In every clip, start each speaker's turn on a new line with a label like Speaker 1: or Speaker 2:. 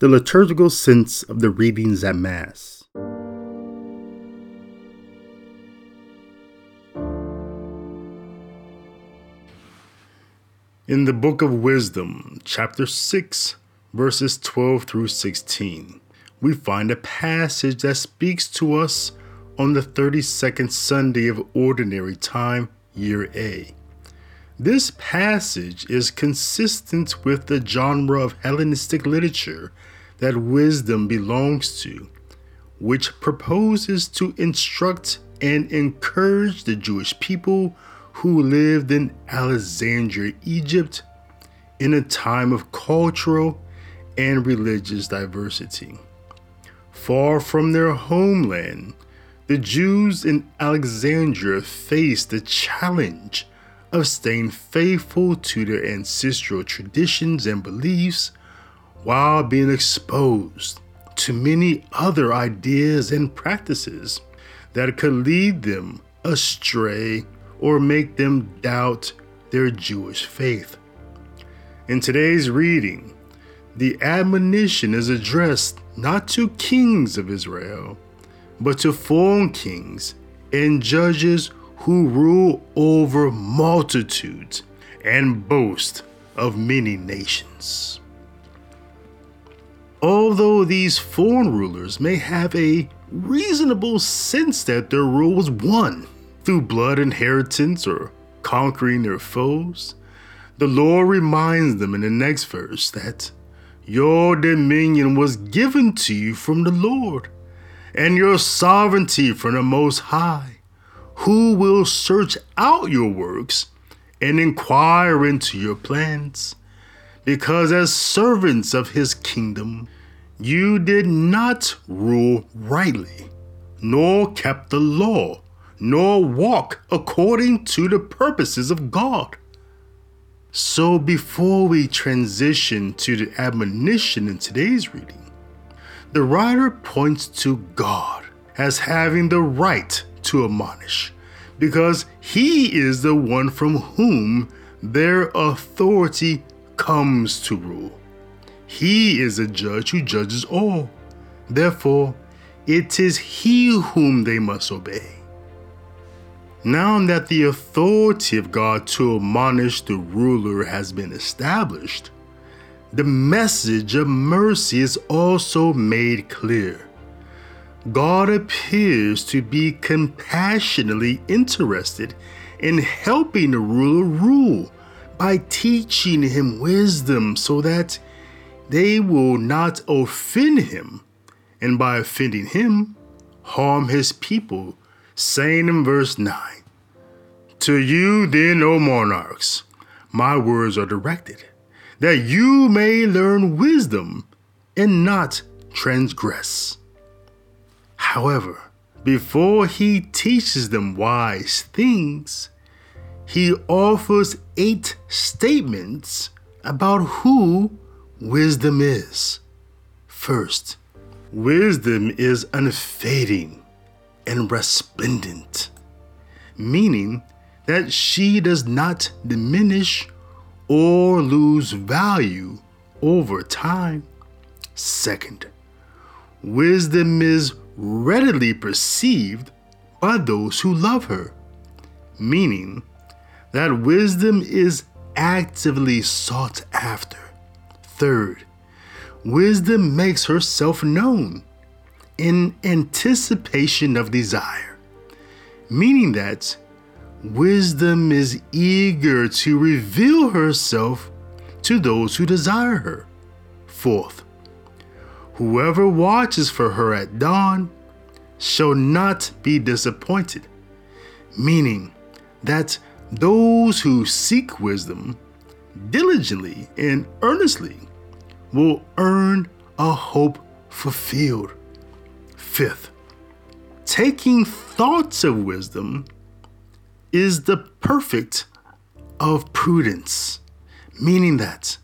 Speaker 1: the liturgical sense of the readings at Mass. In the Book of Wisdom, chapter 6, verses 12 through 16, we find a passage that speaks to us on the 32nd Sunday of Ordinary Time, Year A. This passage is consistent with the genre of Hellenistic literature that wisdom belongs to, which proposes to instruct and encourage the Jewish people who lived in Alexandria, Egypt, in a time of cultural and religious diversity. Far from their homeland, the Jews in Alexandria faced the challenge of staying faithful to their ancestral traditions and beliefs while being exposed to many other ideas and practices that could lead them astray or make them doubt their Jewish faith. In today's reading, the admonition is addressed not to kings of Israel, but to foreign kings and judges who rule over multitudes and boast of many nations. Although these foreign rulers may have a reasonable sense that their rule was won through blood inheritance or conquering their foes, the Lord reminds them in the next verse that your dominion was given to you from the Lord, and your sovereignty from the Most High who will search out your works and inquire into your plans. Because as servants of his kingdom, you did not rule rightly, nor kept the law, nor walk according to the purposes of God. So, before we transition to the admonition in today's reading, the writer points to God as having the right to admonish, because he is the one from whom their authority comes to rule. He is a judge who judges all. Therefore, it is he whom they must obey. Now that the authority of God to admonish the ruler has been established, the message of mercy is also made clear. God appears to be compassionately interested in helping the ruler rule by teaching him wisdom so that they will not offend him, and by offending him, harm his people, saying in verse 9 To you, then, O monarchs, my words are directed, that you may learn wisdom and not transgress. However, before he teaches them wise things, he offers eight statements about who wisdom is. First, wisdom is unfading and resplendent, meaning that she does not diminish or lose value over time. Second, wisdom is readily perceived by those who love her, meaning that wisdom is actively sought after. Third, wisdom makes herself known in anticipation of desire, meaning that wisdom is eager to reveal herself to those who desire her. Fourth, Whoever watches for her at dawn shall not be disappointed, meaning that those who seek wisdom diligently and earnestly will earn a hope fulfilled. Fifth, taking thoughts of wisdom is the perfect of prudence, meaning that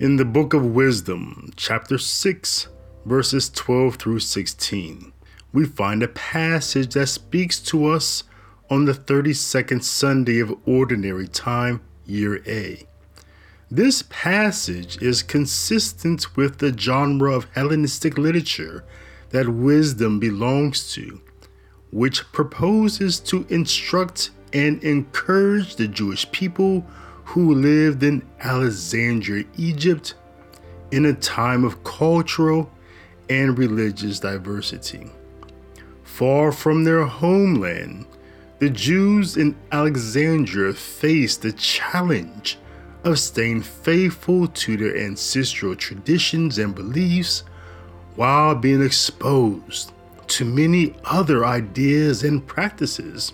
Speaker 1: in the book of Wisdom, chapter 6, verses 12 through 16, we find a passage that speaks to us on the 32nd Sunday of Ordinary Time, Year A. This passage is consistent with the genre of Hellenistic literature that wisdom belongs to, which proposes to instruct and encourage the Jewish people who lived in Alexandria, Egypt, in a time of cultural and religious diversity. Far from their homeland, the Jews in Alexandria faced the challenge of staying faithful to their ancestral traditions and beliefs while being exposed to many other ideas and practices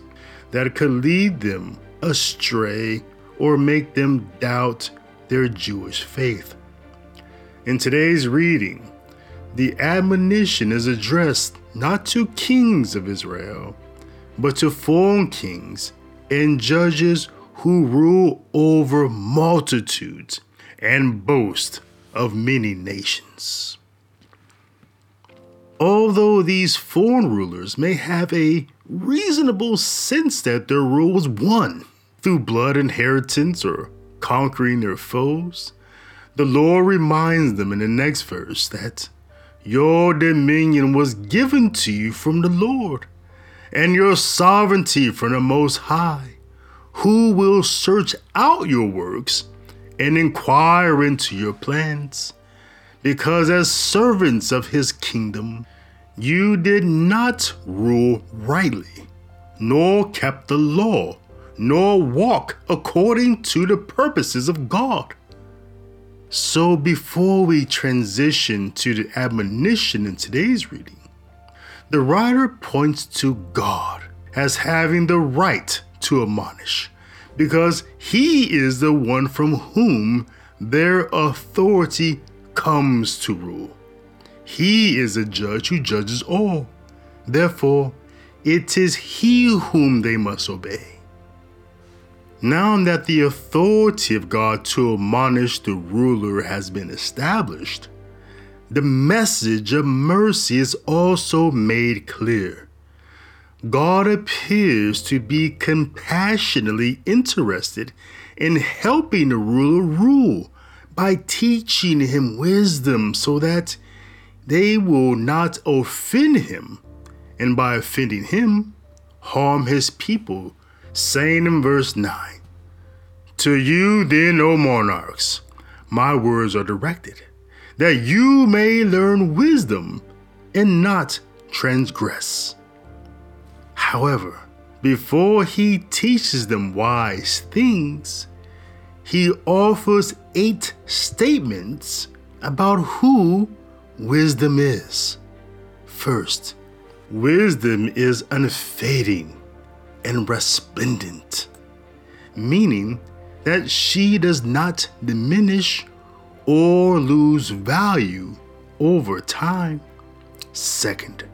Speaker 1: that could lead them astray or make them doubt their Jewish faith. In today's reading, the admonition is addressed not to kings of Israel, but to foreign kings and judges who rule over multitudes and boast of many nations. Although these foreign rulers may have a reasonable sense that their rule was won through blood inheritance or conquering their foes, the Lord reminds them in the next verse that your dominion was given to you from the Lord, and your sovereignty from the Most High, who will search out your works and inquire into your plans. Because as servants of his kingdom, you did not rule rightly, nor kept the law, nor walk according to the purposes of God. So, before we transition to the admonition in today's reading, the writer points to God as having the right to admonish, because he is the one from whom their authority comes to rule. He is a judge who judges all. Therefore, it is he whom they must obey. Now that the authority of God to admonish the ruler has been established, the message of mercy is also made clear. God appears to be compassionately interested in helping the ruler rule by teaching him wisdom so that they will not offend him, and by offending him, harm his people, saying in verse 9 To you, then, O monarchs, my words are directed, that you may learn wisdom and not transgress. However, before he teaches them wise things, he offers eight statements about who wisdom is. First, wisdom is unfading and resplendent, meaning that she does not diminish or lose value over time. Second,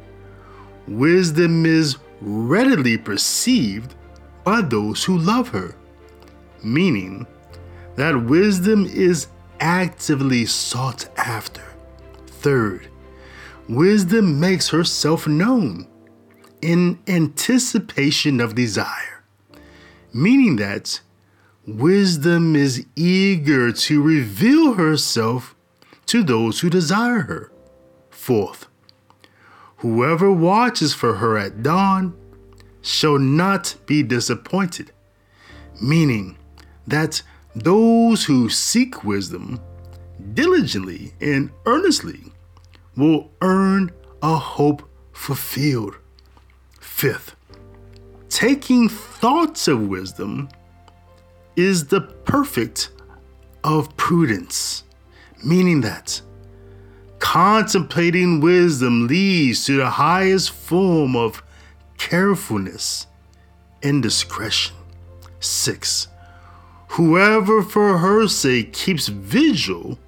Speaker 1: wisdom is readily perceived by those who love her, meaning that wisdom is actively sought after. Third, wisdom makes herself known in anticipation of desire, meaning that wisdom is eager to reveal herself to those who desire her. Fourth, whoever watches for her at dawn shall not be disappointed, meaning that those who seek wisdom diligently and earnestly will earn a hope fulfilled. Fifth, taking thoughts of wisdom is the perfect of prudence, meaning that contemplating wisdom leads to the highest form of carefulness and discretion. Six, whoever for her sake keeps vigil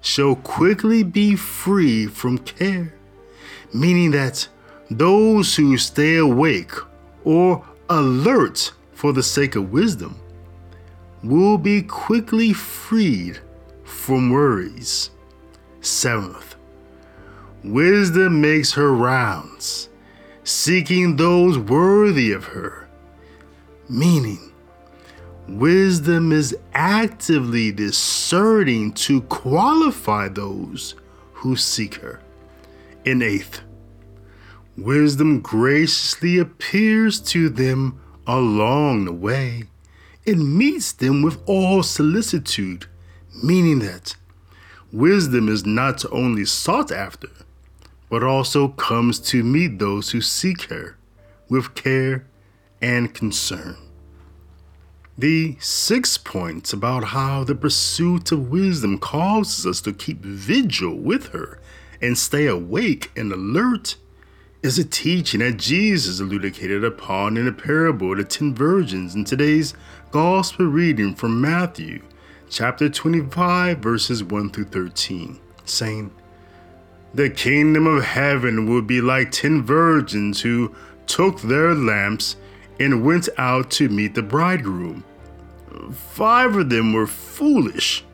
Speaker 1: shall quickly be free from care, meaning that those who stay awake or alert for the sake of wisdom will be quickly freed from worries. Seventh, wisdom makes her rounds, seeking those worthy of her, meaning wisdom is actively discerning to qualify those who seek her. In eighth, wisdom graciously appears to them along the way. It meets them with all solicitude, meaning that wisdom is not only sought after, but also comes to meet those who seek her with care and concern. The sixth point about how the pursuit of wisdom causes us to keep vigil with her and stay awake and alert is a teaching that Jesus elucidated upon in the parable of the ten virgins in today's gospel reading from Matthew chapter 25 verses 1 through 13, saying, The kingdom of heaven will be like ten virgins who took their lamps and went out to meet the bridegroom. Five of them were foolish,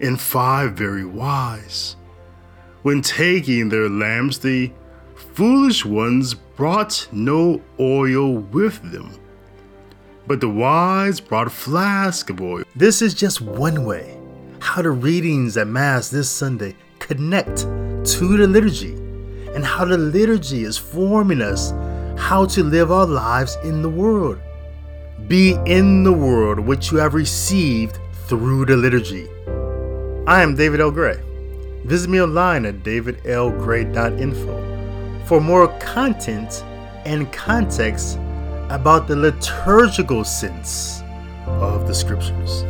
Speaker 1: and five very wise. When taking their lamps, the foolish ones brought no oil with them, but the wise brought a flask of oil. This is just one way how the readings at Mass this Sunday connect to the liturgy and how the liturgy is forming us how to live our lives in the world. Be in the world which you have received through the liturgy. I am David L. Gray. Visit me online at davidlgray.info for more content and context about the liturgical sense of the scriptures.